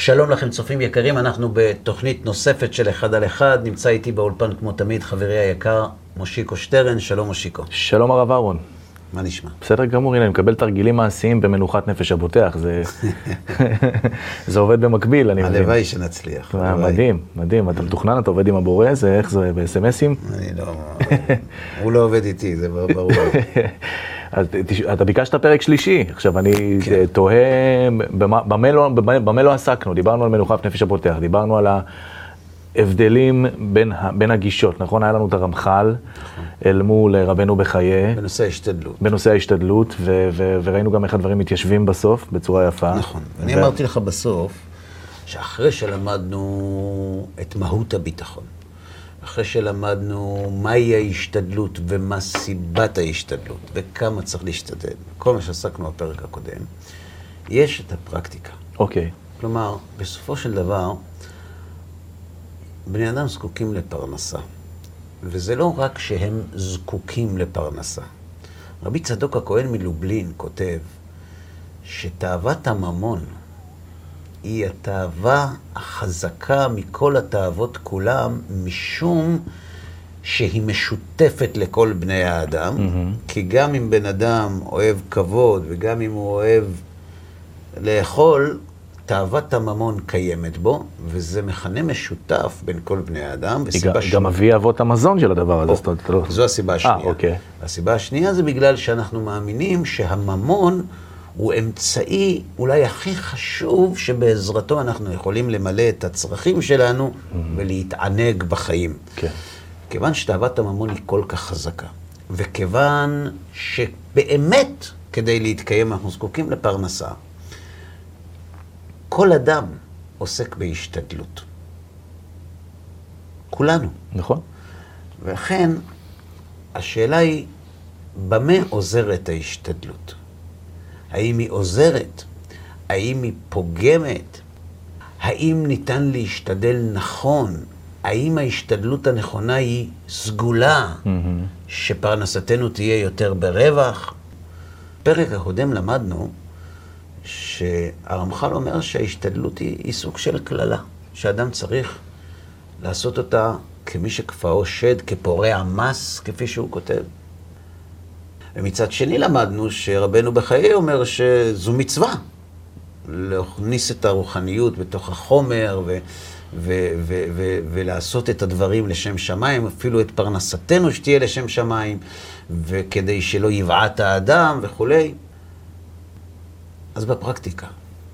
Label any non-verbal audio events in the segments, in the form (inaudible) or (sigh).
שלום לכם צופים יקרים, אנחנו בתוכנית נוספת של אחד על אחד, נמצא איתי באולפן כמו תמיד חברי היקר מושיקו שטרן, שלום מושיקו. שלום הרב אהרון. מה נשמע? בסדר גמור, הנה, אני מקבל תרגילים מעשיים במנוחת נפש הבוטח, זה, (laughs) זה עובד במקביל, אני מבין. הלוואי שנצליח. אה. מדהים, מדהים, אתה מתוכנן, אתה עובד עם הבורא, זה איך זה, בסמסים? אני לא... הוא לא עובד איתי, זה ברור. (laughs) אז אתה ביקשת פרק שלישי, עכשיו אני כן. תוהה, במה, לא, במה, לא עסקנו? דיברנו על מנוחת נפש הבוטח, דיברנו על ההבדלים בין, בין הגישות, נכון? היה לנו את הרמח"ל אל מול רבנו בחיי. בנושא ההשתדלות. בנושא ההשתדלות, ו- ו- וראינו גם איך הדברים מתיישבים בסוף, בצורה יפה. נכון. אני ו- אמרתי לך בסוף, שאחרי שלמדנו את מהות הביטחון, אחרי שלמדנו מהי ההשתדלות ומה סיבת ההשתדלות, וכמה צריך להשתדל, כל מה שעסקנו בפרק הקודם, יש את הפרקטיקה. אוקיי, כלומר, בסופו של דבר, בני אדם זקוקים לפרנסה. וזה לא רק שהם זקוקים לפרנסה. רבי צדוק הכהן מלובלין כותב שתאוות הממון היא התאווה החזקה מכל התאוות כולם, משום שהיא משותפת לכל בני האדם, כי גם אם בן אדם אוהב כבוד וגם אם הוא אוהב לאכול, תאוות הממון קיימת בו, וזה מכנה משותף בין כל בני האדם. גם- שנייה- גם אבי אבות המזון של הדבר הזה, זאת אומרת, לא- זו הסיבה השנייה. אוקיי. הסיבה השנייה זה בגלל שאנחנו מאמינים שהממון הוא אמצעי אולי הכי חשוב שבעזרתו אנחנו יכולים למלא את הצרכים שלנו ולהתענג בחיים. כן. כיוון שתאוות הממון היא כל כך חזקה, וכיוון שבאמת כדי להתקיים אנחנו זקוקים לפרנסה, כל אדם עוסק בהשתדלות. כולנו. נכון? ולכן, השאלה היא, במה עוזרת ההשתדלות? האם היא עוזרת? האם היא פוגמת? האם ניתן להשתדל נכון? האם ההשתדלות הנכונה היא סגולה, שפרנסתנו תהיה יותר ברווח? בפרק הקודם למדנו שהרמח"ל אומר שההשתדלות היא, היא סוג של קללה, שאדם צריך לעשות אותה כמי שכפאו שד, כפורע מס, כפי שהוא כותב. ומצד שני למדנו שרבנו בחיי אומר שזו מצווה, להכניס את הרוחניות בתוך החומר ו- ו- ו- ו- ולעשות את הדברים לשם שמיים, אפילו את פרנסתנו שתהיה לשם שמיים, וכדי שלא יבעט האדם וכולי. אז בפרקטיקה,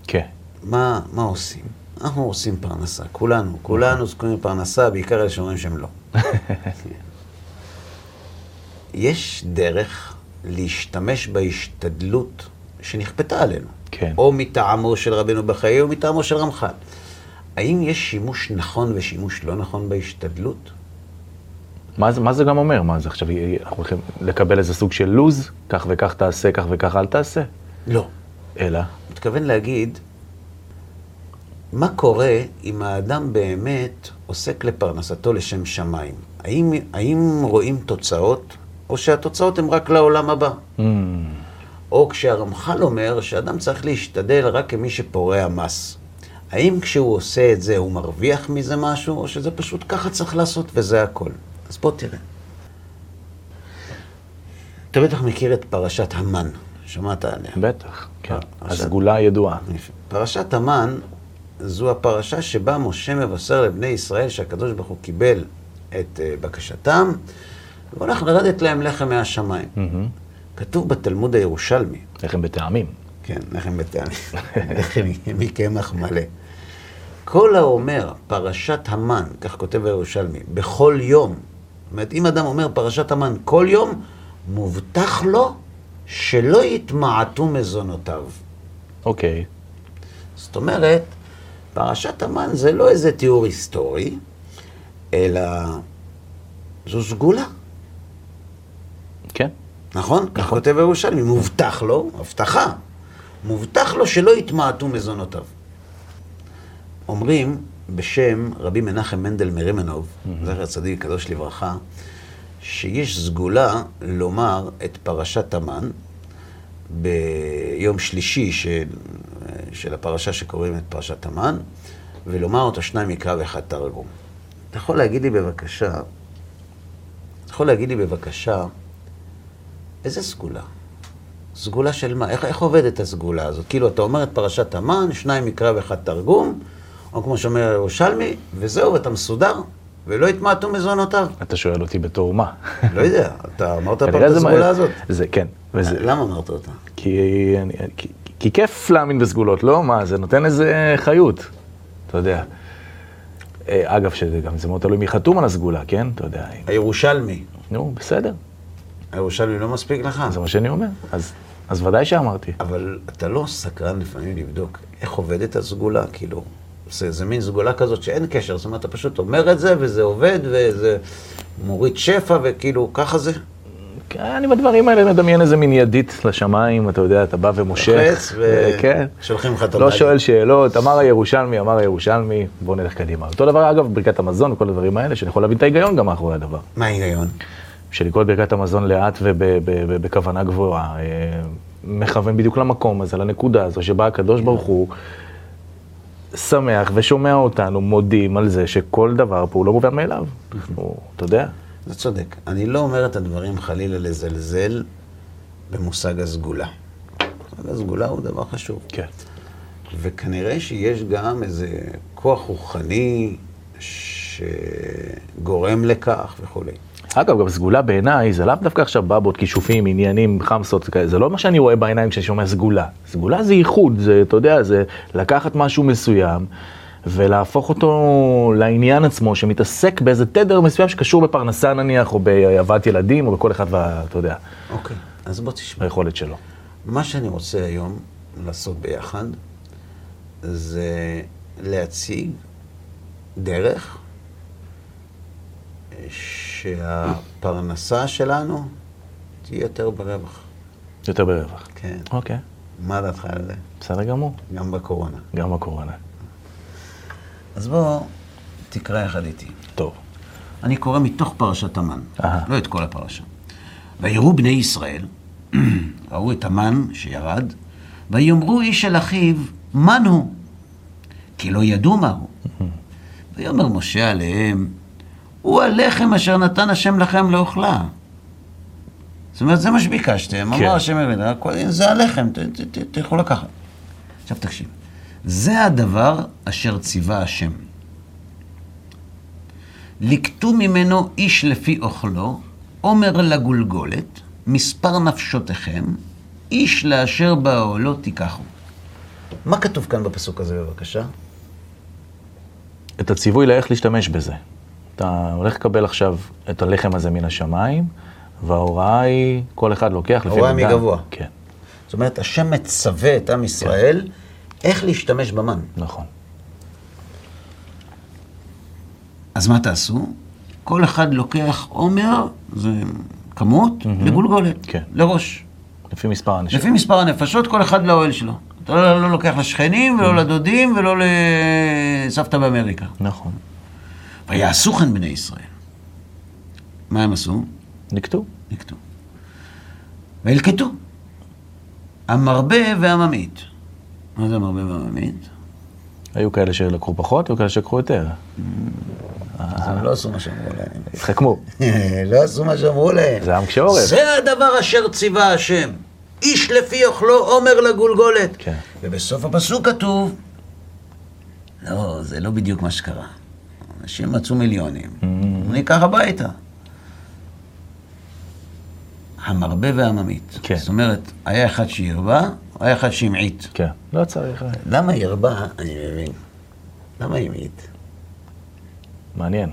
כן. מה, מה עושים? אנחנו עושים פרנסה, כולנו, כולנו זקוקים לפרנסה, בעיקר אלה שאומרים שהם לא. (laughs) יש דרך להשתמש בהשתדלות שנכפתה עלינו. כן. או מטעמו של רבנו בחיי או מטעמו של רמח"ל. האם יש שימוש נכון ושימוש לא נכון בהשתדלות? מה זה, מה זה גם אומר? מה זה עכשיו, אנחנו הולכים לקבל איזה סוג של לוז, כך וכך תעשה, כך וכך אל תעשה? לא. אלא, מתכוון להגיד, מה קורה אם האדם באמת עוסק לפרנסתו לשם שמיים? האם, האם רואים תוצאות, או שהתוצאות הן רק לעולם הבא? mm, או כשהרמח"ל אומר שאדם צריך להשתדל רק כמי שפורע מס. האם כשהוא עושה את זה הוא מרוויח מזה משהו, או שזה פשוט ככה צריך לעשות וזה הכל? אז בוא תראה. אתה בטח מכיר את פרשת המן, שמעת עליה. בטח, כן. עכשיו- הסגולה הידועה. פרשת המן זו הפרשה שבה משה מבשר לבני ישראל שהקדוש ברוך הוא קיבל את אה, בקשתם, והולך לרדת להם לחם מהשמיים. מהמם. כתוב בתלמוד הירושלמי, לחם בטעמים. כן, לחם בטעמים, (laughs) לחם מקמח מלא. כל האומר פרשת המן, כך כותב הירושלמי, בכל יום, זאת אומרת, אם אדם אומר פרשת המן כל יום, מובטח לו שלא יתמעטו מזונותיו. אוקיי. זאת אומרת, פרשת המן זה לא איזה תיאור היסטורי, אלא זו סגולה. נכון? כך כותב ירושלמי, מובטח לו, הבטחה, מובטח לו שלא יתמעטו מזונותיו. אומרים בשם רבי מנחם מנדל מרימנוב, זכר צדיק קדוש לברכה, שיש סגולה לומר את פרשת המן ביום שלישי של, של הפרשה שקוראים את פרשת המן, ולומר אותו שניים מקרא ואחד תרגום. אתה יכול להגיד לי בבקשה, אתה יכול להגיד לי בבקשה, איזה סגולה? סגולה של מה? איך, איך עובדת הסגולה הזאת? כאילו, אתה אומר את פרשת המן, שניים מקרא ואחד תרגום, או כמו שאומר ירושלמי, וזהו, ואתה מסודר, ולא יתמעטו מזונותיו. אתה שואל אותי בתור מה? לא יודע, אתה אמרת פעם את הסגולה הזאת. זה, כן. וזה, למה אמרת אותה? כי, אני- כי, כי כיף להאמין בסגולות, לא? מה, זה נותן איזה חיות, אתה יודע. אה, אגב, שזה גם, זה מאוד תלוי מי חתום על הסגולה, כן? אתה יודע. הירושלמי. נו, בסדר, הירושלמי לא מספיק לך? זה מה שאני אומר. אז, אז ודאי שאמרתי. אבל אתה לא סקרן לפעמים לבדוק איך עובדת הסגולה, כאילו, זה, זה מין סגולה כזאת שאין קשר, זאת אומרת, אתה פשוט אומר את זה, וזה עובד, וזה מוריד שפע, וכאילו, ככה זה. אני בדברים האלה מדמיין איזה מין ידית לשמיים, אתה יודע, אתה בא ומושך. ו- כן. שולחים לך את לא המאגר. שואל שאלות, אמר הירושלמי, אמר הירושלמי, בואו נלך קדימה. אותו דבר, אגב, ברכת המזון וכל הדברים האלה, שאני יכול להבין את ההיגיון גם מאחורי הדבר. מה ההיגיון? שלקרוא את ברכת המזון לאט ובכוונה גבוהה, אה, מכוון בדיוק למקום הזה, לנקודה הזו, שבה הקדוש ברוך הוא שמח ושומע אותנו, מודים על זה שכל דבר פה הוא לא מובן מאליו. אנחנו, אתה יודע, אתה צודק. אני לא אומר את הדברים חלילה לזלזל במושג הסגולה. מושג הסגולה הוא דבר חשוב. כן. וכנראה שיש גם איזה כוח רוחני שגורם לכך וכולי. אגב, גם סגולה בעיניי, זה לאו דווקא עכשיו בבות, כישופים, עניינים, חמסות, זה לא מה שאני רואה בעיניים כשאני שומע סגולה. סגולה זה ייחוד, זה, אתה יודע, זה לקחת משהו מסוים ולהפוך אותו לעניין עצמו, שמתעסק באיזה תדר מסוים שקשור בפרנסה נניח, או בהבאת ילדים, או בכל אחד, וה, אתה יודע, אוקיי, אז בוא תשמע. ביכולת שלו. מה שאני רוצה היום לעשות ביחד, זה להציג דרך שהפרנסה שלנו תהיה יותר ברווח. יותר ברווח. כן. אוקיי, מה דעתך על זה? בסדר גמור, גם בקורונה. גם בקורונה. אז בוא תקרא יחד איתי. טוב. אני קורא מתוך פרשת המן, אהה. לא את כל הפרשה. ויראו בני ישראל, (clears throat) ראו את המן שירד, ויאמרו איש אל אחיו, מן הוא? כי לא ידעו מה הוא. ויאמר משה עליהם, הוא הלחם אשר נתן השם לכם לאוכלה. זאת אומרת, זה מה שביקשתם, כן. אמר השם אבינו, הכל- זה הלחם, ת- ת- ת- תלכו לקחת. עכשיו תקשיב, זה הדבר אשר ציווה השם. לקטו ממנו איש לפי אוכלו, עומר לגולגולת, מספר נפשותיכם, איש לאשר באוהלו תיקחו. מה כתוב כאן בפסוק הזה בבקשה? את הציווי לאיך להשתמש בזה. אתה הולך לקבל עכשיו את הלחם הזה מן השמיים, וההוראה היא, כל אחד לוקח לפי ההוראה מידה. מגבוה. כן, זאת אומרת, השם מצווה את עם ישראל איך להשתמש במן. נכון. אז מה תעשו? כל אחד לוקח עומר, זה כמות, לגולגולת, כן. לראש. לפי מספר האנשים. לפי מספר הנפשות, כל אחד לאוהל שלו. אתה לא, לא לוקח לשכנים, ולא לדודים, ולא לסבתא באמריקה. נכון. ויעשו כן בני ישראל. מה הם עשו? נקטו. נקטו. וילקטו. המרבה והממעיט. מה זה המרבה והממעיט? היו כאלה שלקחו פחות, והיו כאלה שלקחו יותר. הם לא עשו מה שאמרו להם. התחכמו. (laughs) לא עשו מה שאמרו להם. זה עם קשה עורף. זה הדבר אשר ציווה השם. איש לפי אוכלו עומר לגולגולת. כן. ובסוף הפסוק כתוב, לא, זה לא בדיוק מה שקרה. אנשים מצאו מיליונים, Mm. ניקח הביתה. המרבה והממעיט. כן. זאת אומרת, היה אחד שהרבה, היה אחד שהמעיט. כן. לא צריך. אה, למה הרבה, אני מבין. למה המעיט? מעניין.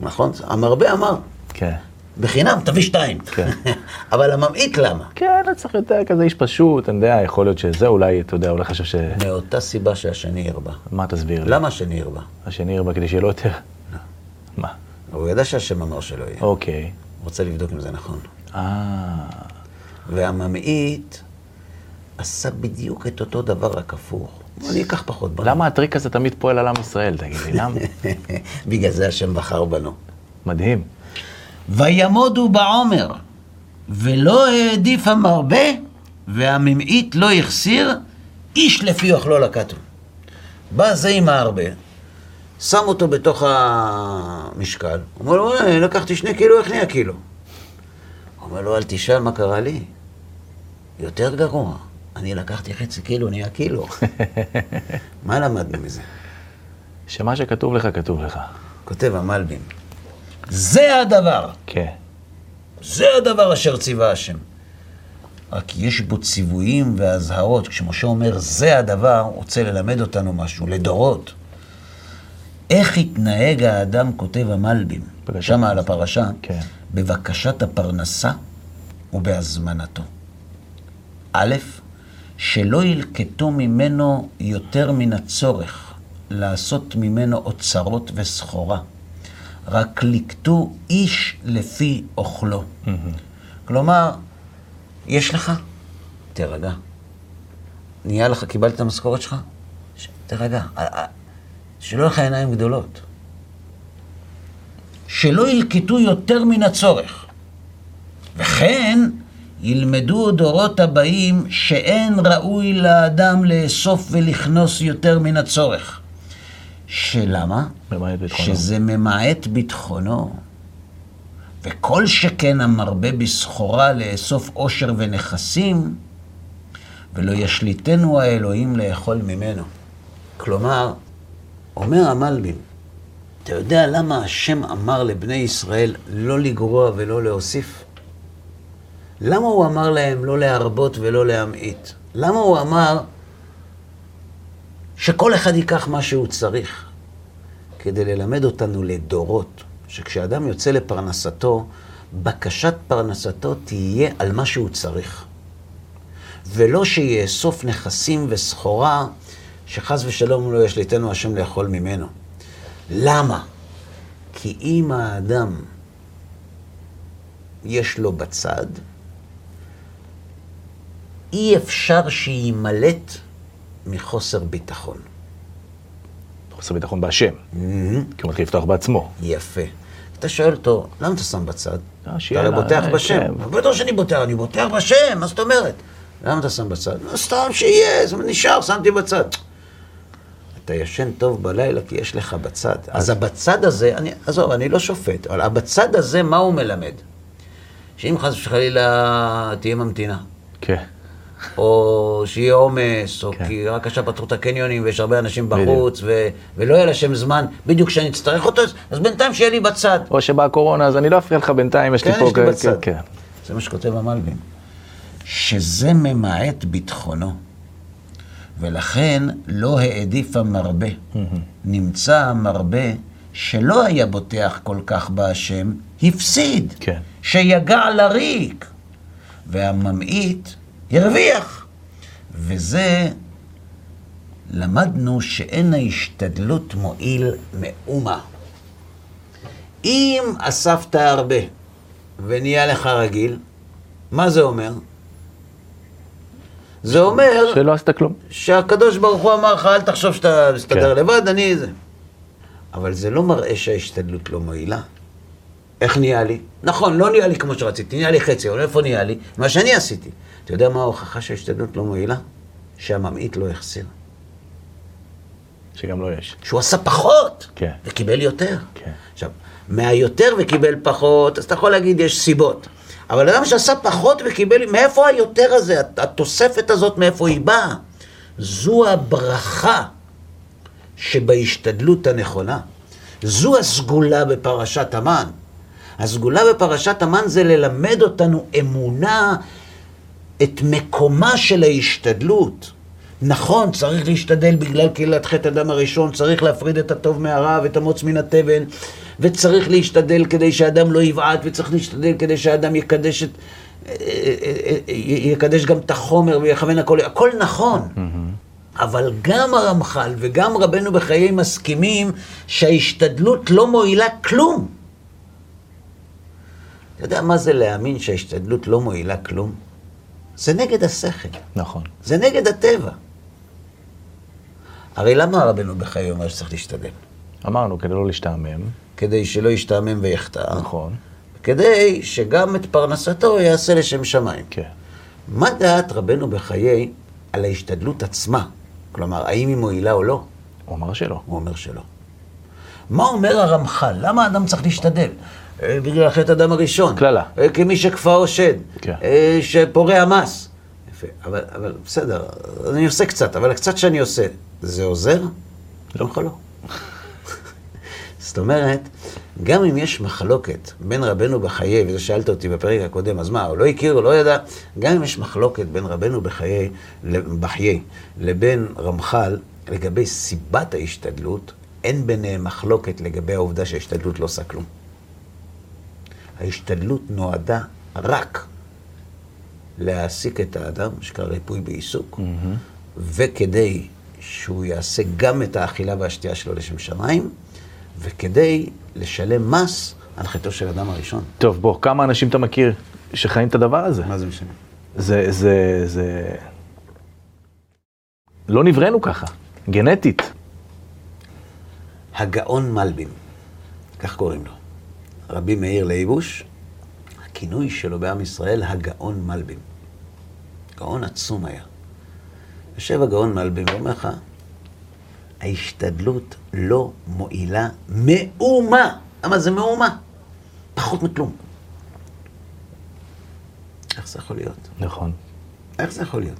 נכון? המרבה אמר, כן. בחינם, תביא שתיים. כן. (laughs) אבל הממעיט למה? כן, לא צריך יותר כזה איש פשוט, אני יודע, יכול להיות שזה, אולי, אתה יודע, אולי חשב ש... מאותה סיבה שהשני הרבה. מה תסביר לי? למה השני הרבה? השני הרבה כדי שיהיה לו יותר. מה? הוא ידע שהשם אמר שלא יהיה. אוקיי. הוא רוצה לבדוק אם זה נכון. אה, והממעיט עשה בדיוק את אותו דבר, רק הפוך. אני אקח פחות בנו. למה הטריק הזה תמיד פועל על עם ישראל, תגיד לי, למה? (laughs) בגלל זה השם בחר בנו. מדהים. וימודו בעומר, ולא העדיף המרבה, והממעיט לא החסיר, איש לפי אוכלו לקטו. בא זה עם ההרבה, שם אותו בתוך המשקל, אומר לו, אני לקחתי שני קילו, איך נהיה קילו? אומר לו, אל תשאל מה קרה לי. יותר גרוע, אני לקחתי חצי קילו, נהיה קילו. (laughs) מה למדנו מזה? שמה שכתוב לך, כתוב לך. כותב המלבים, זה הדבר, כן. זה הדבר אשר ציווה השם. רק יש בו ציוויים ואזהרות. כשמשה אומר זה הדבר, הוא רוצה ללמד אותנו משהו, לדורות. איך התנהג האדם, כותב המלבים. שמה על הפרשה, כן. בבקשת הפרנסה ובהזמנתו. א', שלא ילקטו ממנו יותר מן הצורך לעשות ממנו אוצרות וסחורה, רק לקטו איש לפי אוכלו. כלומר, יש לך, תירגע. נהיה לך, קיבלת את המשכורת שלך? ש- תירגע. שלא יהיו לך עיניים גדולות. שלא ילקטו יותר מן הצורך. וכן ילמדו דורות הבאים שאין ראוי לאדם לאסוף ולכנוס יותר מן הצורך. שלמה? ממעט ביטחונו. שזה ממעט ביטחונו. וכל שכן המרבה בסחורה לאסוף עושר ונכסים, ולא ישליטנו האלוהים לאכול ממנו. כלומר, אומר המלבים, אתה יודע למה השם אמר לבני ישראל לא לגרוע ולא להוסיף? למה הוא אמר להם לא להרבות ולא להמעיט? למה הוא אמר שכל אחד ייקח מה שהוא צריך? כדי ללמד אותנו לדורות, שכשאדם יוצא לפרנסתו, בקשת פרנסתו תהיה על מה שהוא צריך. ולא שיאסוף נכסים וסחורה, שחס ושלום לא ישליטנו השם לאכול ממנו. למה? כי אם האדם יש לו בצד, אי אפשר שיימלט מחוסר ביטחון. חוסר ביטחון בהשם. כי הוא מתחיל לפתוח בעצמו. יפה. אתה שואל אותו, למה אתה שם בצד? אה, אתה הרי בוטח אה, בשם. כן. בטח שאני בוטח, אני בוטח בשם, מה זאת אומרת? למה אתה שם בצד? "לא, סתם שיהיה, זה נשאר, שמתי בצד. אתה ישן טוב בלילה כי יש לך בצד. אז הבצד הזה, אני, עזוב, אני לא שופט, אבל הבצד הזה, מה הוא מלמד? שאם חס וחלילה תהיה ממתינה, כן. או שיהיה עומס, או כן. כי רק עכשיו פתחו את הקניונים ויש הרבה אנשים בחוץ, ו- ולא יהיה לשם זמן, בדיוק כשאני אצטרך אותו, אז- בינתיים שיהיה לי בצד. או שבאה קורונה, אז אני לא אפריע לך בינתיים, יש לי כן, פה... יש לי בצד. כן. זה מה שכותב המלבים. שזה ממעט ביטחונו, ולכן לא העדיף המרבה. נמצא המרבה שלא היה בוטח כל כך בהשם, הפסיד. כן. שיגע לריק. והממעיט הרוויח. וזה למדנו שאין ההשתדלות מועיל מאומה. אם אספת הרבה ונהיה לך רגיל, מה זה אומר? זה אומר שלא עשית כלום. שהקדוש ברוך הוא אמר לך, אל תחשוב שאתה מסתדר כן. לבד, אני זה. אבל זה לא מראה שההשתדלות לא מועילה. איך נהיה לי? נכון, לא נהיה לי כמו שרציתי, נהיה לי חצי, אבל איפה נהיה לי? מה שאני עשיתי. אתה יודע מה ההוכחה שההשתדלות לא מועילה? שהממעיט לא החסיר. שגם לא יש. שהוא עשה פחות, כן. וקיבל יותר. כן. עכשיו, מהיותר וקיבל פחות, אז אתה יכול להגיד יש סיבות. אבל אדם שעשה פחות וקיבל, מאיפה היותר הזה, התוספת הזאת, מאיפה היא באה? זו הברכה שבהשתדלות הנכונה. זו הסגולה בפרשת המן. הסגולה בפרשת המן זה ללמד אותנו אמונה, את מקומה של ההשתדלות. נכון, צריך להשתדל בגלל קהילת חטא הדם הראשון, צריך להפריד את הטוב מהרע ואת המוץ מן התבן, וצריך להשתדל כדי שהאדם לא יבעט, וצריך להשתדל כדי שהאדם יקדש את... יקדש גם את החומר ויכוון הכל, הכל נכון. אבל גם הרמח"ל וגם רבנו בחיי מסכימים שההשתדלות לא מועילה כלום. אתה יודע מה זה להאמין שההשתדלות לא מועילה כלום? זה נגד השכל, נכון. זה נגד הטבע. הרי למה רבנו בחיי אומר שצריך להשתדל? אמרנו, כדי לא להשתעמם. כדי שלא ישתעמם ויחטא, נכון. כדי שגם את פרנסתו יעשה לשם שמיים. כן. מה דעת רבנו בחיי על ההשתדלות עצמה. כלומר, האם היא מועילה או לא? הוא אמר שלא. הוא אומר שלא. מה אומר הרמח"ל? למה אדם צריך להשתדל? אה, בגלל חטא אדם הראשון. קללה. אה, כמי שכפאו שד. כן. אה, שפורע מס. יפה, אבל, אבל בסדר, אני עושה קצת, אבל הקצת שאני עושה, זה עוזר? לא לך לא. (laughs) זאת אומרת, גם אם יש מחלוקת בין רבנו בחיי, וזה שאלת אותי בפרק הקודם, אז מה, הוא לא הכיר, הוא לא ידע, גם אם יש מחלוקת בין רבנו בחיי, בחיי לבין רמח"ל לגבי סיבת ההשתדלות, אין ביניהם מחלוקת לגבי העובדה שההשתדלות לא עושה כלום. ההשתדלות נועדה רק להעסיק את האדם, שקרא ריפוי בעיסוק, וכדי שהוא יעשה גם את האכילה והשתייה שלו לשם שמיים, וכדי לשלם מס על חטאו של אדם הראשון. טוב, בוא, כמה אנשים אתה מכיר שחיים את הדבר הזה? מה זה משנה? זה, זה, זה... לא נבראנו ככה, גנטית. הגאון מלבים, כך קוראים לו. רבי מאיר לייבוש, הכינוי שלו בעם ישראל, הגאון מלבים. גאון עצום היה. יושב הגאון מלבים ואומר לך, ההשתדלות לא מועילה מאומה. למה זה מאומה? פחות מכלום. איך זה יכול להיות? נכון. איך זה יכול להיות?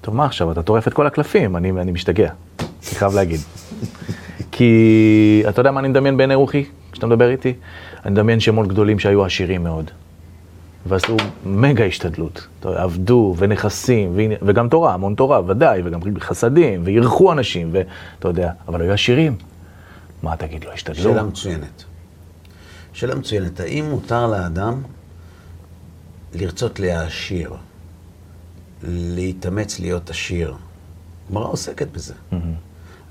טוב, מה עכשיו? אתה טורף את כל הקלפים, אני, אני משתגע. אני חייב להגיד. (laughs) כי אתה יודע מה אני מדמיין בעיני רוחי, כשאתה מדבר איתי? אני מדמיין שמות גדולים שהיו עשירים מאוד. ועשו מגה השתדלות. עבדו, ונכסים, וגם תורה, המון תורה, ודאי, וגם חסדים, ואירחו אנשים, ואתה יודע, אבל היו עשירים. מה תגיד, לא השתדלו? שאלה מצוינת. שאלה מצוינת. האם מותר לאדם לרצות להעשיר, להתאמץ להיות עשיר? הגמרא עוסקת בזה.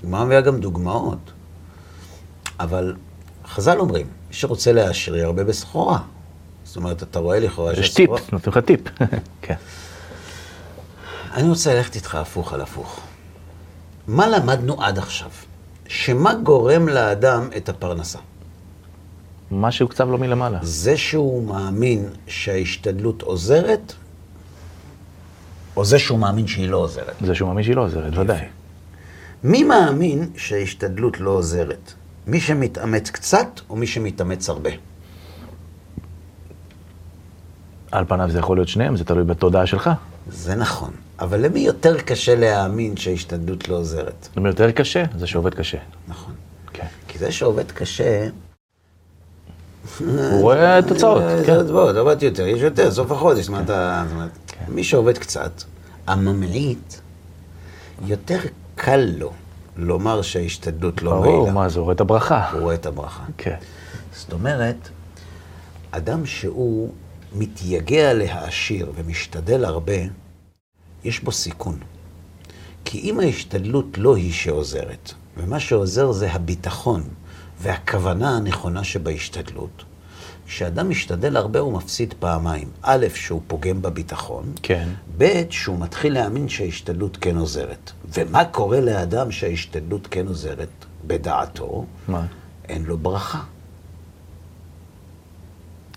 הגמרא מביאה גם דוגמאות, אבל חז"ל אומרים, מי שרוצה להעשיר ירבה בסחורה. זאת אומרת, אתה רואה לכאורה יש טיפ, נותנים לך טיפ. (laughs) כן. אני רוצה ללכת איתך הפוך על הפוך. מה למדנו עד עכשיו? שמה גורם לאדם את הפרנסה? מה שהוקצב לו מלמעלה. זה שהוא מאמין שההשתדלות עוזרת, או זה שהוא מאמין שהיא לא עוזרת? זה שהוא מאמין שהיא לא עוזרת, ודאי. מי מאמין שההשתדלות לא עוזרת? מי שמתאמץ קצת, או מי שמתאמץ הרבה? על פניו זה יכול להיות שניהם, זה תלוי בתודעה שלך. זה נכון. אבל למי יותר קשה להאמין שההשתדלות לא עוזרת? אומרת, יותר קשה, זה שעובד קשה. נכון. כן. כי זה שעובד קשה... הוא רואה תוצאות, אה, כן. זה עוד עבדתי יותר, יש יותר, סוף החודש. זאת אומרת, ה- זאת אומרת, מי שעובד קצת, הממעיט, יותר קל לו לומר שההשתדלות לא ברור, מועילה. מה זה, הוא רואה את הברכה. הוא רואה את הברכה. כן. זאת אומרת, אדם שהוא מתייגע להעשיר ומשתדל הרבה, יש בו סיכון. כי אם ההשתדלות לא היא שעוזרת, ומה שעוזר זה הביטחון והכוונה הנכונה שבהשתדלות, כשאדם משתדל הרבה הוא מפסיד פעמיים. א', שהוא פוגם בביטחון, כן. ב', שהוא מתחיל להאמין שההשתדלות כן עוזרת. ומה קורה לאדם שההשתדלות כן עוזרת בדעתו? מה? אין לו ברכה.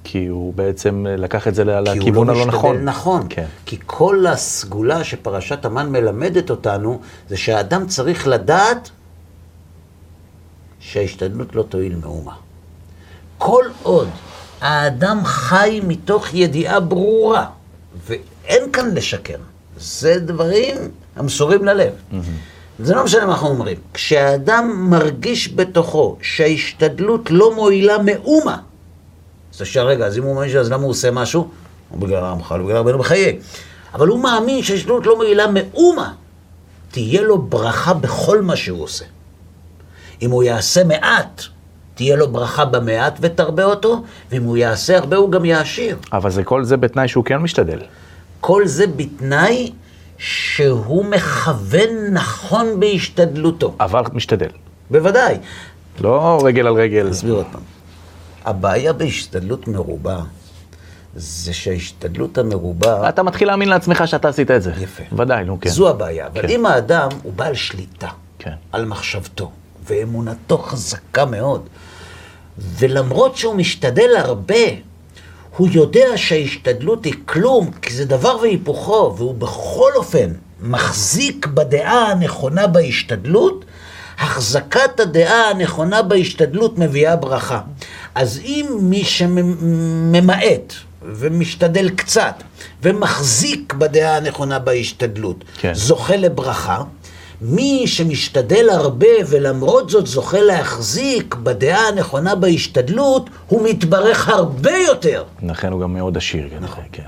כי הוא בעצם לקח את זה ל- כי הוא לכיוון לא הלא משתדל נכון. נכון. כן. כי כל הסגולה שפרשת המן מלמדת אותנו, זה שהאדם צריך לדעת שההשתדלות לא תועיל מאומה. כל עוד האדם חי מתוך ידיעה ברורה, ואין כאן לשקר, זה דברים המסורים ללב. זה לא משנה מה אנחנו אומרים. כשהאדם מרגיש בתוכו שההשתדלות לא מועילה מאומה, אז שואל, רגע, אז אם הוא מאמין אז למה הוא עושה משהו? הוא בגלל רמח"ל, הוא בגלל רבנו בחיי. אבל הוא מאמין שההשתדלות לא מועילה מאומה. תהיה לו ברכה בכל מה שהוא עושה. אם הוא יעשה מעט, תהיה לו ברכה במעט ותרבה אותו, ואם הוא יעשה הרבה הוא גם יעשיר. אבל זה כל זה בתנאי שהוא כן משתדל. כל זה בתנאי שהוא מכוון נכון בהשתדלותו. אבל משתדל. בוודאי. לא רגל על רגל. אסביר עוד פעם. הבעיה בהשתדלות מרובה, זה שההשתדלות המרובה, אתה מתחיל להאמין לעצמך שאתה עשית את זה. יפה. ודאי, נו כן. זו הבעיה. אבל כן. אם האדם הוא בעל שליטה כן. על מחשבתו, ואמונתו חזקה מאוד, ולמרות שהוא משתדל הרבה, הוא יודע שההשתדלות היא כלום, כי זה דבר והיפוכו, והוא בכל אופן מחזיק בדעה הנכונה בהשתדלות, החזקת הדעה הנכונה בהשתדלות מביאה ברכה. אז אם מי שממעט ומשתדל קצת ומחזיק בדעה הנכונה בהשתדלות, כן. זוכה לברכה, מי שמשתדל הרבה ולמרות זאת זוכה להחזיק בדעה הנכונה בהשתדלות, הוא מתברך הרבה יותר. לכן הוא גם מאוד עשיר, נכון. כן.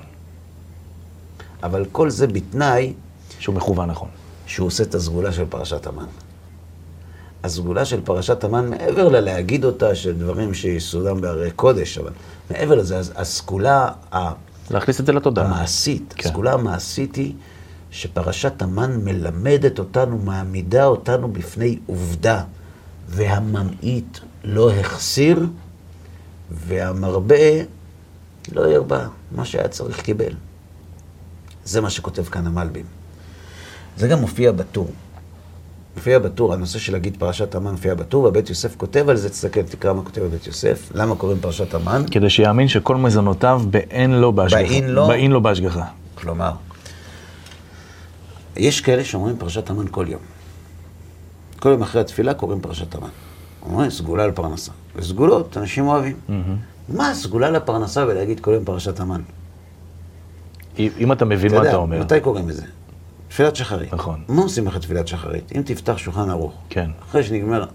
אבל כל זה בתנאי שהוא מכוון נכון. שהוא עושה את הסגולה של פרשת המן. הסגולה של פרשת המן, מעבר ללהגיד אותה של דברים שיסודם בהרי קודש, אבל מעבר לזה, הסגולה להכניס את זה לתודעה. המעשית, כן. הסגולה המעשית היא שפרשת המן מלמדת אותנו, מעמידה אותנו בפני עובדה, והממעיט לא החסיר, והמרבה לא ירבה, מה שהיה צריך קיבל. זה מה שכותב כאן המלבים. זה גם מופיע בטור. מופיע בטור, הנושא של להגיד פרשת המן מופיע בטור, ובית יוסף כותב על זה, תסתכל, תקרא מה כותב בבית יוסף, למה קוראים פרשת המן? כדי שיאמין שכל מזונותיו באין לו בהשגחה. באין לו? באין לו בהשגחה. כלומר, יש כאלה שאומרים פרשת המן כל יום. כל יום אחרי התפילה קוראים פרשת המן. אומרים, סגולה לפרנסה. וסגולות, אנשים אוהבים. מה הסגולה לפרנסה ולהגיד כל יום פרשת המן? אם אתה מבין מה אתה אומר. מתי קוראים לזה? תפילת שחרית. נכון. מה עושים אחרי תפילת שחרית? אם תפתח שולחן ערוך, כן. אחרי שנגמר,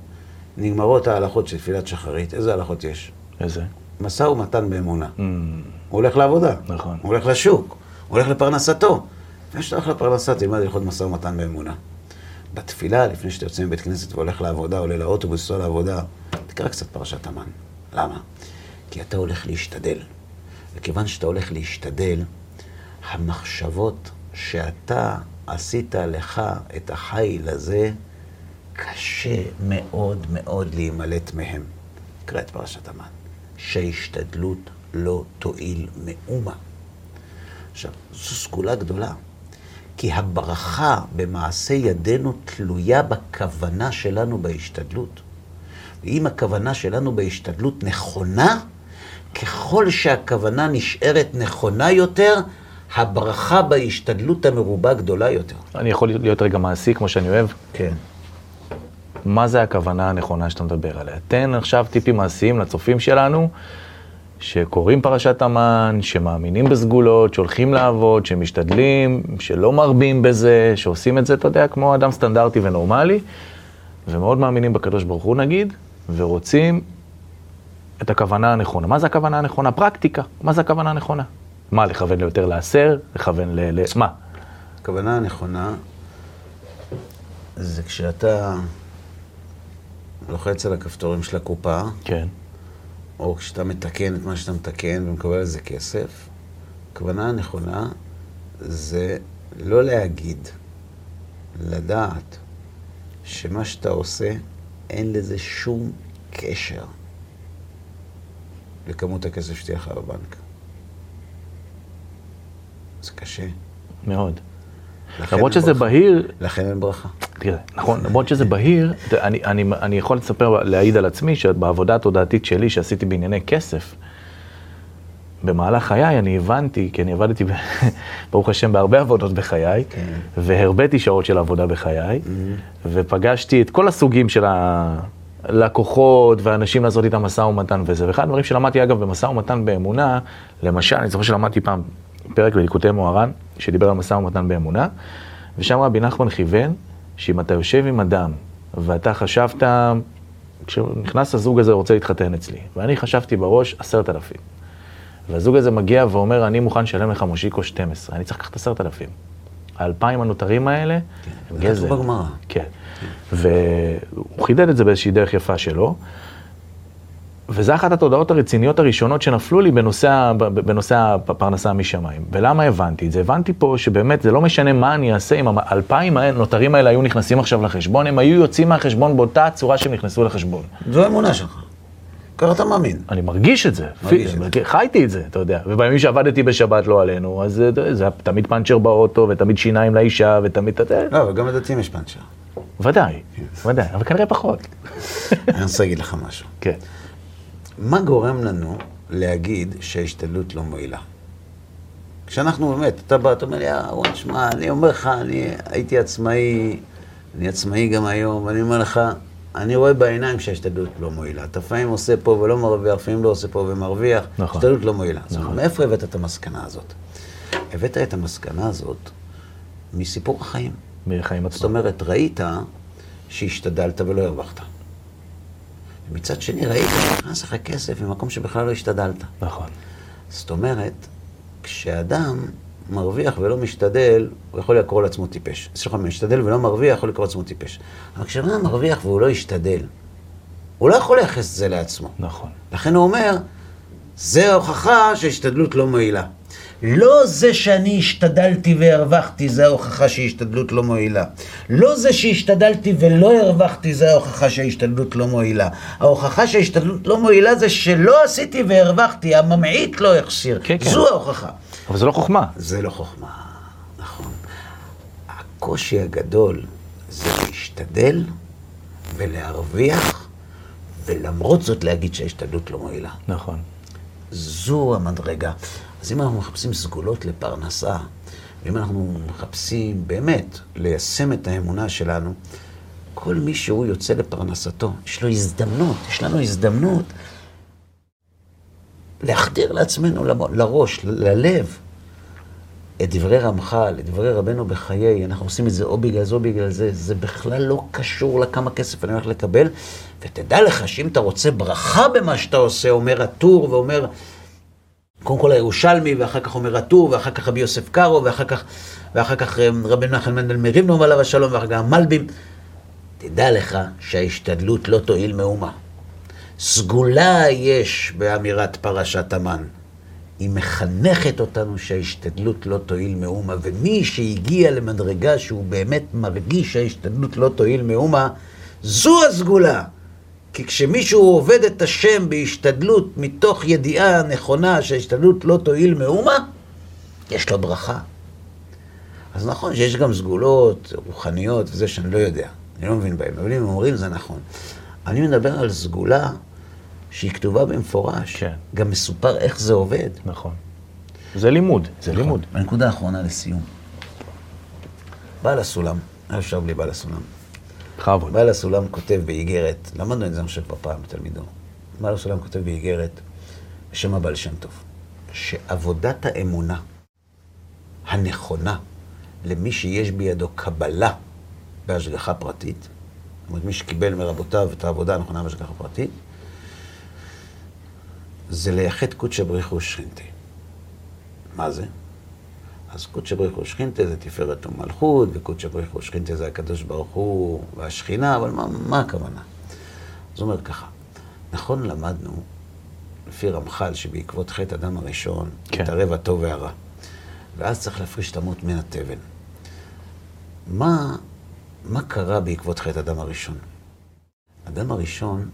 נגמרות ההלכות של תפילת שחרית, איזה הלכות יש? איזה? משא ומתן באמונה. Mm, הוא הולך לעבודה. נכון. הוא הולך לשוק. הוא הולך לפרנסתו. לפני שאתה הולך לפרנסה, תלמד הלכות משא ומתן באמונה. בתפילה, לפני שאתה יוצא מבית כנסת והולך לעבודה, עולה לאוטובוס, לנסוע לעבודה, תקרא קצת פרשת המן. למה? כי אתה הולך להשתדל. וכיוון שאתה הולך להשתדל, המחשבות שאתה עשית לך את החיל הזה, קשה מאוד מאוד להימלט מהם. תקרא את פרשת המן. שההשתדלות לא תועיל מאומה. עכשיו, זו סגולה גדולה, כי הברכה במעשה ידינו תלויה בכוונה שלנו בהשתדלות. ואם הכוונה שלנו בהשתדלות נכונה, ככל שהכוונה נשארת נכונה יותר, הברכה בהשתדלות המרובה גדולה יותר. אני יכול להיות רגע מעשי כמו שאני אוהב? כן. מה זה הכוונה הנכונה שאתה מדבר עליה? תן עכשיו טיפים מעשיים לצופים שלנו, שקוראים פרשת המן, שמאמינים בסגולות, שהולכים לעבוד, שמשתדלים, שלא מרבים בזה, שעושים את זה, אתה יודע, כמו אדם סטנדרטי ונורמלי, ומאוד מאמינים בקדוש ברוך הוא נגיד, ורוצים את הכוונה הנכונה. מה זה הכוונה הנכונה? פרקטיקה. מה זה הכוונה הנכונה? מה, לכוון יותר לעשר? לכוון ל... ל... מה? הכוונה הנכונה זה כשאתה לוחץ על הכפתורים של הקופה, כן. או כשאתה מתקן את מה שאתה מתקן ומקבל על זה כסף, הכוונה הנכונה זה לא להגיד, לדעת שמה שאתה עושה, אין לזה שום קשר לכמות הכסף שתהיה לך בבנק. זה קשה. מאוד. למרות שזה ברכה. בהיר, לכן אין ברכה. תראה, נכון, למרות שזה בהיר, אני, אני, אני יכול לספר, להעיד על עצמי, שבעבודה התודעתית שלי, שעשיתי בענייני כסף, במהלך חיי אני הבנתי, כי אני עבדתי, ב- (laughs) ברוך השם, בהרבה עבודות בחיי, כן. והרביתי שעות של עבודה בחיי, ופגשתי את כל הסוגים של הלקוחות והאנשים לעשות איתם משא ומתן וזה. ואחד הדברים שלמדתי, אגב, במשא ומתן באמונה, למשל, אני זוכר שלמדתי פעם פרק בליקוטי מוהר"ן, שדיבר על משא ומתן באמונה, ושם רבי נחמן כיוון, שאם אתה יושב עם אדם, ואתה חשבת, כשנכנס הזוג הזה רוצה להתחתן אצלי, ואני חשבתי בראש עשרת אלפים. והזוג הזה מגיע ואומר, אני מוכן לשלם לך מושיקו 12, אני צריך לקחת עשרת אלפים. האלפיים הנותרים האלה, הם זה גזל. כתוב בגמרא. כן. והוא חידד את זה באיזושהי דרך יפה שלו. וזו אחת התודעות הרציניות הראשונות שנפלו לי בנושא, בנושא הפרנסה משמיים. ולמה הבנתי את זה? הבנתי פה שבאמת זה לא משנה מה אני אעשה אם האלפיים הנותרים האלה היו נכנסים עכשיו לחשבון, הם היו יוצאים מהחשבון באותה צורה שהם נכנסו לחשבון. זו האמונה שלך. ככה אתה מאמין. אני מרגיש את זה, מרגיש את זה. חייתי את זה, אתה יודע. ובימים שעבדתי בשבת לא עלינו, אז זה, זה היה תמיד פאנצ'ר באוטו, ותמיד שיניים לאישה, ותמיד, אתה יודע, לא, אבל גם לדתיים יש פאנצ'ר. ודאי, ודאי, אבל כנראה פחות. אני רוצה להגיד לך משהו. כן, מה גורם לנו להגיד שההשתדלות לא מועילה. כשאנחנו באמת, אתה בא, אתה אומר לי, אה, וואי, שמע, אני אומר לך, אני הייתי עצמאי, אני עצמאי גם היום, ואני אומר לך, אני רואה בעיניים שההשתדלות לא מועילה. אתה לפעמים עושה פה ולא מרוויח, לפעמים לא עושה פה ומרוויח, נכון. השתדלות לא מועילה. נכון. מאיפה הבאת את המסקנה הזאת? הבאת את המסקנה הזאת מסיפור החיים. מחיים זאת עצמם. אומרת, ראית שהשתדלת ולא הרווחת. ומצד שני, ראית שנכנס לך כסף ממקום שבכלל לא השתדלת. נכון. זאת אומרת, כשאדם מרוויח ולא משתדל, הוא יכול לקרוא לעצמו טיפש. סליחה, משתדל ולא מרוויח, יכול לקרוא לעצמו טיפש. אבל כשאדם מרוויח והוא לא ישתדל, הוא לא יכול לייחס את זה לעצמו. נכון. לכן הוא אומר, זה ההוכחה שהשתדלות לא מועילה. לא זה שאני השתדלתי והרווחתי, זה ההוכחה שהשתדלות לא מועילה. לא זה שהשתדלתי ולא הרווחתי, זה ההוכחה שההשתדלות לא מועילה. ההוכחה שההשתדלות לא מועילה זה שלא עשיתי והרווחתי, הממעיט לא החסיר. כן, כן. זו ההוכחה. אבל זו לא חוכמה. זה לא חוכמה, נכון. הקושי הגדול זה להשתדל ולהרוויח, ולמרות זאת להגיד שההשתדלות לא מועילה. נכון. זו המדרגה. אז אם אנחנו מחפשים סגולות לפרנסה, ואם אנחנו מחפשים באמת ליישם את האמונה שלנו, כל מי שהוא יוצא לפרנסתו, יש לו הזדמנות, יש לנו הזדמנות להחדיר לעצמנו לראש, ללב, את דברי רמח"ל, את דברי רבנו בחיי, אנחנו עושים את זה או בגלל זה או בגלל זה, זה בכלל לא קשור לכמה כסף אני הולך לקבל, ותדע לך שאם אתה רוצה ברכה במה שאתה עושה, אומר הטור ואומר, קודם כל הירושלמי, ואחר כך אומר הטור, ואחר כך רבי יוסף קארו, ואחר כך, ואחר כך אה, רבי נחמן מנדל מריבנום עליו השלום, ואחר כך המלבים. תדע לך שההשתדלות לא תועיל מאומה. סגולה יש באמירת פרשת המן. היא מחנכת אותנו שההשתדלות לא תועיל מאומה, ומי שהגיע למדרגה שהוא באמת מרגיש שההשתדלות לא תועיל מאומה, זו הסגולה. כי כשמישהו עובד את השם בהשתדלות מתוך ידיעה נכונה שההשתדלות לא תועיל מאומה, יש לו ברכה. אז נכון שיש גם סגולות רוחניות וזה שאני לא יודע, אני לא מבין בהן, אבל אם הם אומרים זה נכון. אני מדבר על סגולה שהיא כתובה במפורש. כן. גם מסופר איך זה עובד. נכון. זה לימוד, זה לימוד. הנקודה האחרונה לסיום. בעל הסולם, היה יושב לי בעל הסולם. בכבוד. בעל הסולם כותב באיגרת, למדנו את זה אני חושב פעם בתלמידו. בעל הסולם כותב באיגרת בשם הבעל שם טוב, שעבודת האמונה הנכונה למי שיש בידו קבלה בהשגחה פרטית, זאת אומרת מי שקיבל מרבותיו את העבודה הנכונה בהשגחה פרטית, זה לייחד קודשא בריך ושכינתי. מה זה? אז קודשא בריך ושכינתה זה תפארת ומלכות, וקודשא בריך ושכינתה זה הקדוש ברוך הוא והשכינה, אבל מה, מה הכוונה? אז הוא אומר ככה, נכון למדנו, לפי רמח"ל, שבעקבות חטא אדם הראשון, כן. התערב הטוב והרע, ואז צריך להפריש את המות מן התבן. מה, מה קרה בעקבות חטא אדם הראשון? אדם הראשון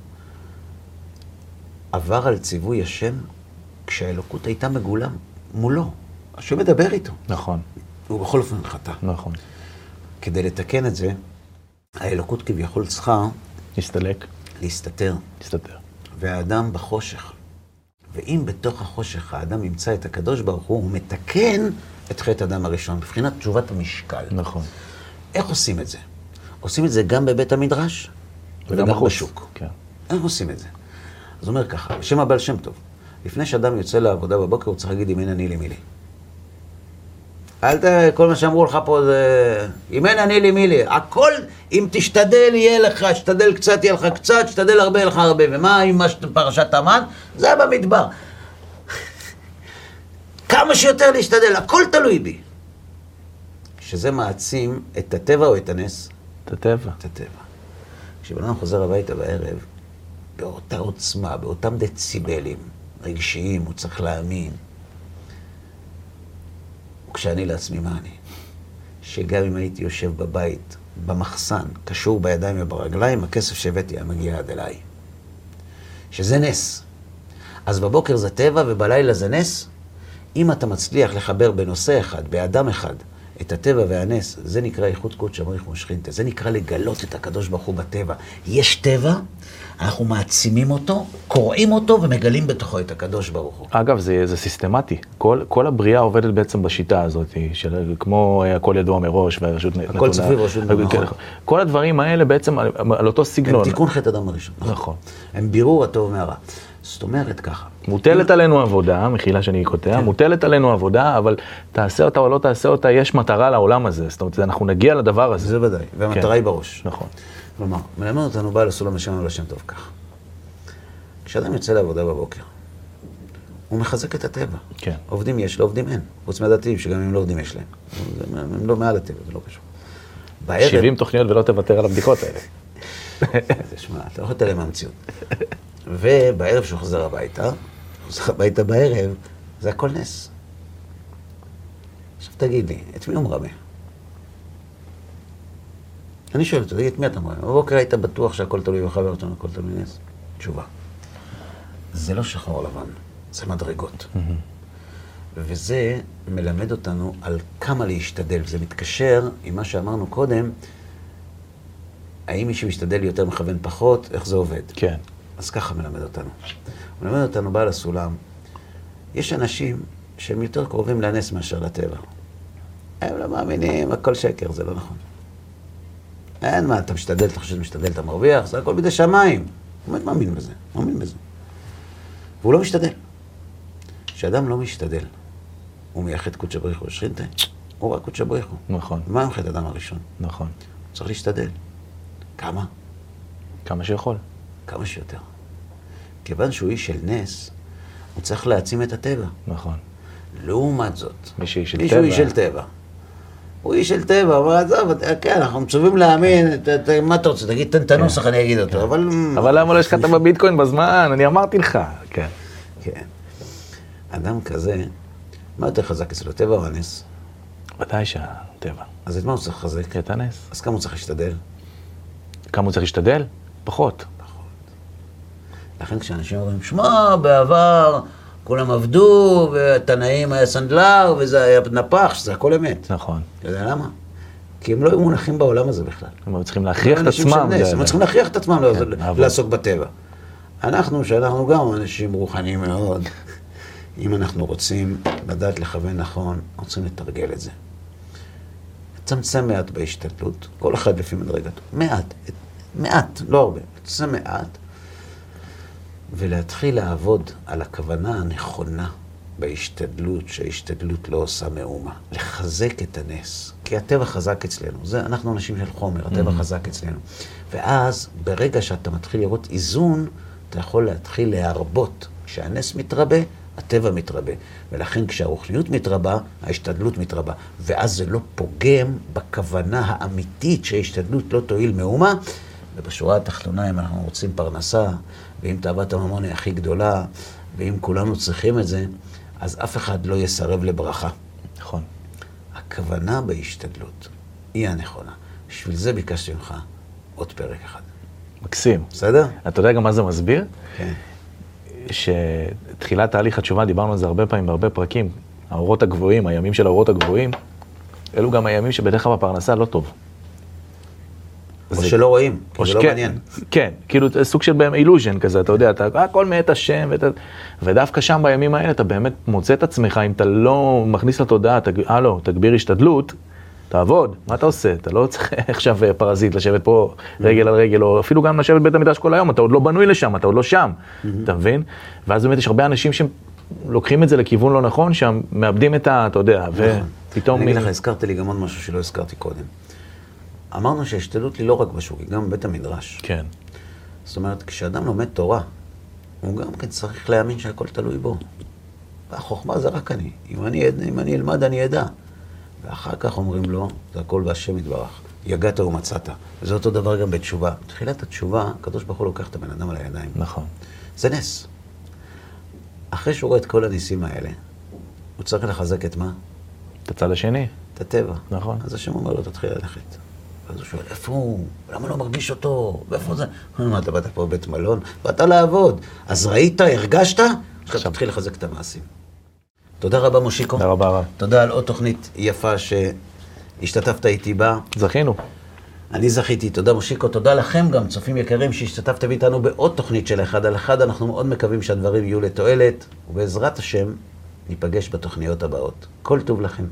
עבר על ציווי השם כשהאלוקות הייתה מגולה מולו. השם מדבר איתו. נכון, הוא בכל אופן חטא. נכון. כדי לתקן את זה, האלוקות כביכול צריכה נסתלק, להסתתר, נסתתר. והאדם בחושך. ואם בתוך החושך האדם ימצא את הקדוש ברוך הוא, הוא מתקן את חטא האדם הראשון, מבחינת תשובת המשקל. נכון. איך עושים את זה? עושים את זה גם בבית המדרש וגם בחוץ. בשוק. כן. איך עושים את זה? אז הוא אומר ככה, בשם הבעל שם טוב, לפני שאדם יוצא לעבודה בבוקר, הוא צריך להגיד אם אין אני לי מי לי. אל ת... כל מה שאמרו לך פה זה... אם אין אני לי מי לי. הכל, אם תשתדל יהיה לך, תשתדל קצת יהיה לך קצת, תשתדל הרבה יהיה לך הרבה. ומה עם מה פרשת המן? זה היה במדבר. (laughs) כמה שיותר להשתדל, הכל תלוי בי. שזה מעצים את הטבע או את הנס? את הטבע. את הטבע. כשבן אדם חוזר הביתה בערב, באותה עוצמה, באותם דציבלים רגשיים, הוא צריך להאמין. וכשאני לעצמי, מה אני? שגם אם הייתי יושב בבית, במחסן, קשור בידיים וברגליים, הכסף שהבאתי היה מגיע עד אליי. שזה נס. אז בבוקר זה טבע ובלילה זה נס. אם אתה מצליח לחבר בנושא אחד, באדם אחד, את הטבע והנס, זה נקרא איכות קודש אמריך ושכינתה, זה נקרא לגלות את הקדוש ברוך הוא בטבע. יש טבע, אנחנו מעצימים אותו, קוראים אותו ומגלים בתוכו את הקדוש ברוך הוא. אגב, זה, זה סיסטמטי. כל, כל הבריאה עובדת בעצם בשיטה הזאת, של כמו הכל ידוע מראש והרשות נתונה. הכל צפוי ורשות נתונה. כל הדברים האלה בעצם על, על אותו סגנון. הם תיקון חטא אדם הראשון. נכון. הם בירור הטוב מהרע. זאת אומרת ככה. מוטלת עלינו עבודה, מחילה שאני קוטע, כן. מוטלת עלינו עבודה, אבל תעשה אותה או לא תעשה אותה, יש מטרה לעולם הזה. זאת אומרת, אנחנו נגיע לדבר הזה. זה ודאי, והמטרה כן. היא בראש. נכון. כלומר, מלמד אותנו בעל הסולם השם על השם טוב כך. כשאדם יוצא לעבודה בבוקר, הוא מחזק את הטבע. כן. עובדים יש לו, עובדים אין. חוץ מהדתיים, שגם אם לא עובדים יש להם. הם לא מעל הטבע, זה לא קשור. בערב, 70 תוכניות ולא תוותר על הבדיקות האלה. (laughs) תשמע, אתה לא יכול להתעלם מהמציאות. ובערב שהוא חוזר הביתה, הוא חוזר הביתה בערב, זה הכל נס. עכשיו תגיד לי, את מי הוא מרמה? אני שואל אותו, תגיד, את מי אתה מרמה? בבוקר היית בטוח שהכל תלוי בך ואותנו הכל תלוי נס? תשובה. זה לא שחור לבן, זה מדרגות. וזה מלמד אותנו על כמה להשתדל. זה מתקשר עם מה שאמרנו קודם, האם מי שמשתדל יותר מכוון פחות, איך זה עובד. כן. אז ככה מלמד אותנו. מלמד אותנו בעל הסולם, יש אנשים שהם יותר קרובים לנס מאשר לטבע. הם לא מאמינים, הכל שקר, זה לא נכון. אין מה, אתה משתדל, אתה חושב שאתה משתדל, אתה מרוויח, זה הכל בידי שמיים. הוא באמת מאמין בזה, מאמין בזה. והוא לא משתדל. כשאדם לא משתדל, הוא מייחד קודשא בריך הוא שכינתה, הוא רק קודשא בריך הוא. נכון, מה עם חטא אדם הראשון? נכון. צריך להשתדל. כמה? כמה שיכול. כמה שיותר. כיוון שהוא איש של נס, הוא צריך להעצים את הטבע. נכון. לעומת זאת, מי שאיש של מישהו טבע. איש של טבע. הוא איש של טבע, אבל עזוב, כן, אנחנו מצווים להאמין, ת- ת- מה אתה רוצה, תגיד, תן את הנוסח, אני אגיד אותו, אבל... כן. אבל למה לא השקעת בביטקוין בזמן? אני אמרתי לך. כן. כן. אדם כזה, מה יותר חזק אצלו, טבע או הנס? ודאי שהטבע. אז את מה הוא צריך לחזק? קטע הנס. אז כמה הוא צריך להשתדל? כמה הוא צריך להשתדל? פחות. לכן כשאנשים אומרים, שמע, בעבר כולם עבדו, והתנאים היה סנדלר, וזה היה נפח, שזה הכל אמת. נכון. אתה יודע למה? כי הם לא היו מונחים בעולם הזה בכלל. הם היו צריכים להכריח את עצמם. הם היו צריכים להכריח את עצמם לעבוד. לעסוק בטבע. אנחנו, שאנחנו גם אנשים רוחניים מאוד, אם אנחנו רוצים לדעת לכוון נכון, אנחנו צריכים לתרגל את זה. לצמצם מעט בהשתדלות, כל אחד לפי מדרגתו. מעט, מעט, לא הרבה, לצמצם מעט, ולהתחיל לעבוד על הכוונה הנכונה בהשתדלות, שההשתדלות לא עושה מאומה. לחזק את הנס, כי הטבע חזק אצלנו. זה, אנחנו אנשים של חומר, הטבע Mm-hmm. חזק אצלנו. ואז, ברגע שאתה מתחיל לראות איזון, אתה יכול להתחיל להרבות. כשהנס מתרבה, הטבע מתרבה. ולכן כשהרוחניות מתרבה, ההשתדלות מתרבה. ואז זה לא פוגם בכוונה האמיתית שההשתדלות לא תועיל מאומה. ובשורה התחתונה, אם אנחנו רוצים פרנסה, ואם תאוות הממון היא הכי גדולה, ואם כולנו צריכים את זה, אז אף אחד לא יסרב לברכה. נכון. הכוונה בהשתדלות היא הנכונה. בשביל זה ביקשתי ממך עוד פרק אחד. מקסים. בסדר? אתה יודע גם מה זה מסביר? כן. שתחילת תהליך התשובה, דיברנו על זה הרבה פעמים, בהרבה פרקים, האורות הגבוהים, הימים של האורות הגבוהים, אלו גם הימים שבדרך כלל בפרנסה לא טוב. או שלא רואים, כי או זה לא שכן- מעניין. כן, כאילו זה סוג של אילוז'ן כזה, אתה יודע, אתה הכל מאת השם, ואתה, ודווקא שם בימים האלה אתה באמת מוצא את עצמך, אם אתה לא מכניס לתודעה, הלו, תגביר השתדלות, תעבוד, מה אתה עושה? אתה לא צריך (laughs) עכשיו אה, פרזיט לשבת פה רגל על רגל, או אפילו גם לשבת בבית המדרש כל היום, אתה עוד לא בנוי לשם, אתה עוד לא שם, אתה מבין? ואז באמת יש הרבה אנשים שלוקחים את זה לכיוון לא נכון, שם מאבדים את ה... אתה יודע, ופתאום... אני אגיד לך, הזכרת לי גם עוד משהו שלא הזכרתי קודם. אמרנו שההשתדלות היא לא רק בשוק, היא גם בבית המדרש. כן, זאת אומרת, כשאדם לומד תורה, הוא גם כן צריך להאמין שהכל תלוי בו. והחוכמה זה רק אני. אם אני, אם אני אלמד, אני אדע. ואחר כך אומרים לו, זה הכל בהשם יתברך. יגעת ומצאת. וזה אותו דבר גם בתשובה. בתחילת התשובה, הקדוש ברוך הוא לוקח את הבן אדם על הידיים. נכון. זה נס. אחרי שהוא רואה את כל הניסים האלה, הוא צריך לחזק את מה? את הצד השני, את הטבע. נכון. אז השם אומר לו, תתחיל ללכת. אז הוא שואל, איפה הוא? למה לא מרגיש אותו? ואיפה זה? הוא מה, אתה באת פה בבית מלון? באת לעבוד. אז ראית, הרגשת? עכשיו תתחיל לחזק את המעשים. תודה רבה, מושיקו. תודה רבה. תודה על עוד תוכנית יפה שהשתתפת איתי בה. זכינו. אני זכיתי, תודה מושיקו, תודה לכם גם, צופים יקרים, שהשתתפתם איתנו בעוד תוכנית של אחד על אחד. אנחנו מאוד מקווים שהדברים יהיו לתועלת, ובעזרת השם, ניפגש בתוכניות הבאות. כל טוב לכם.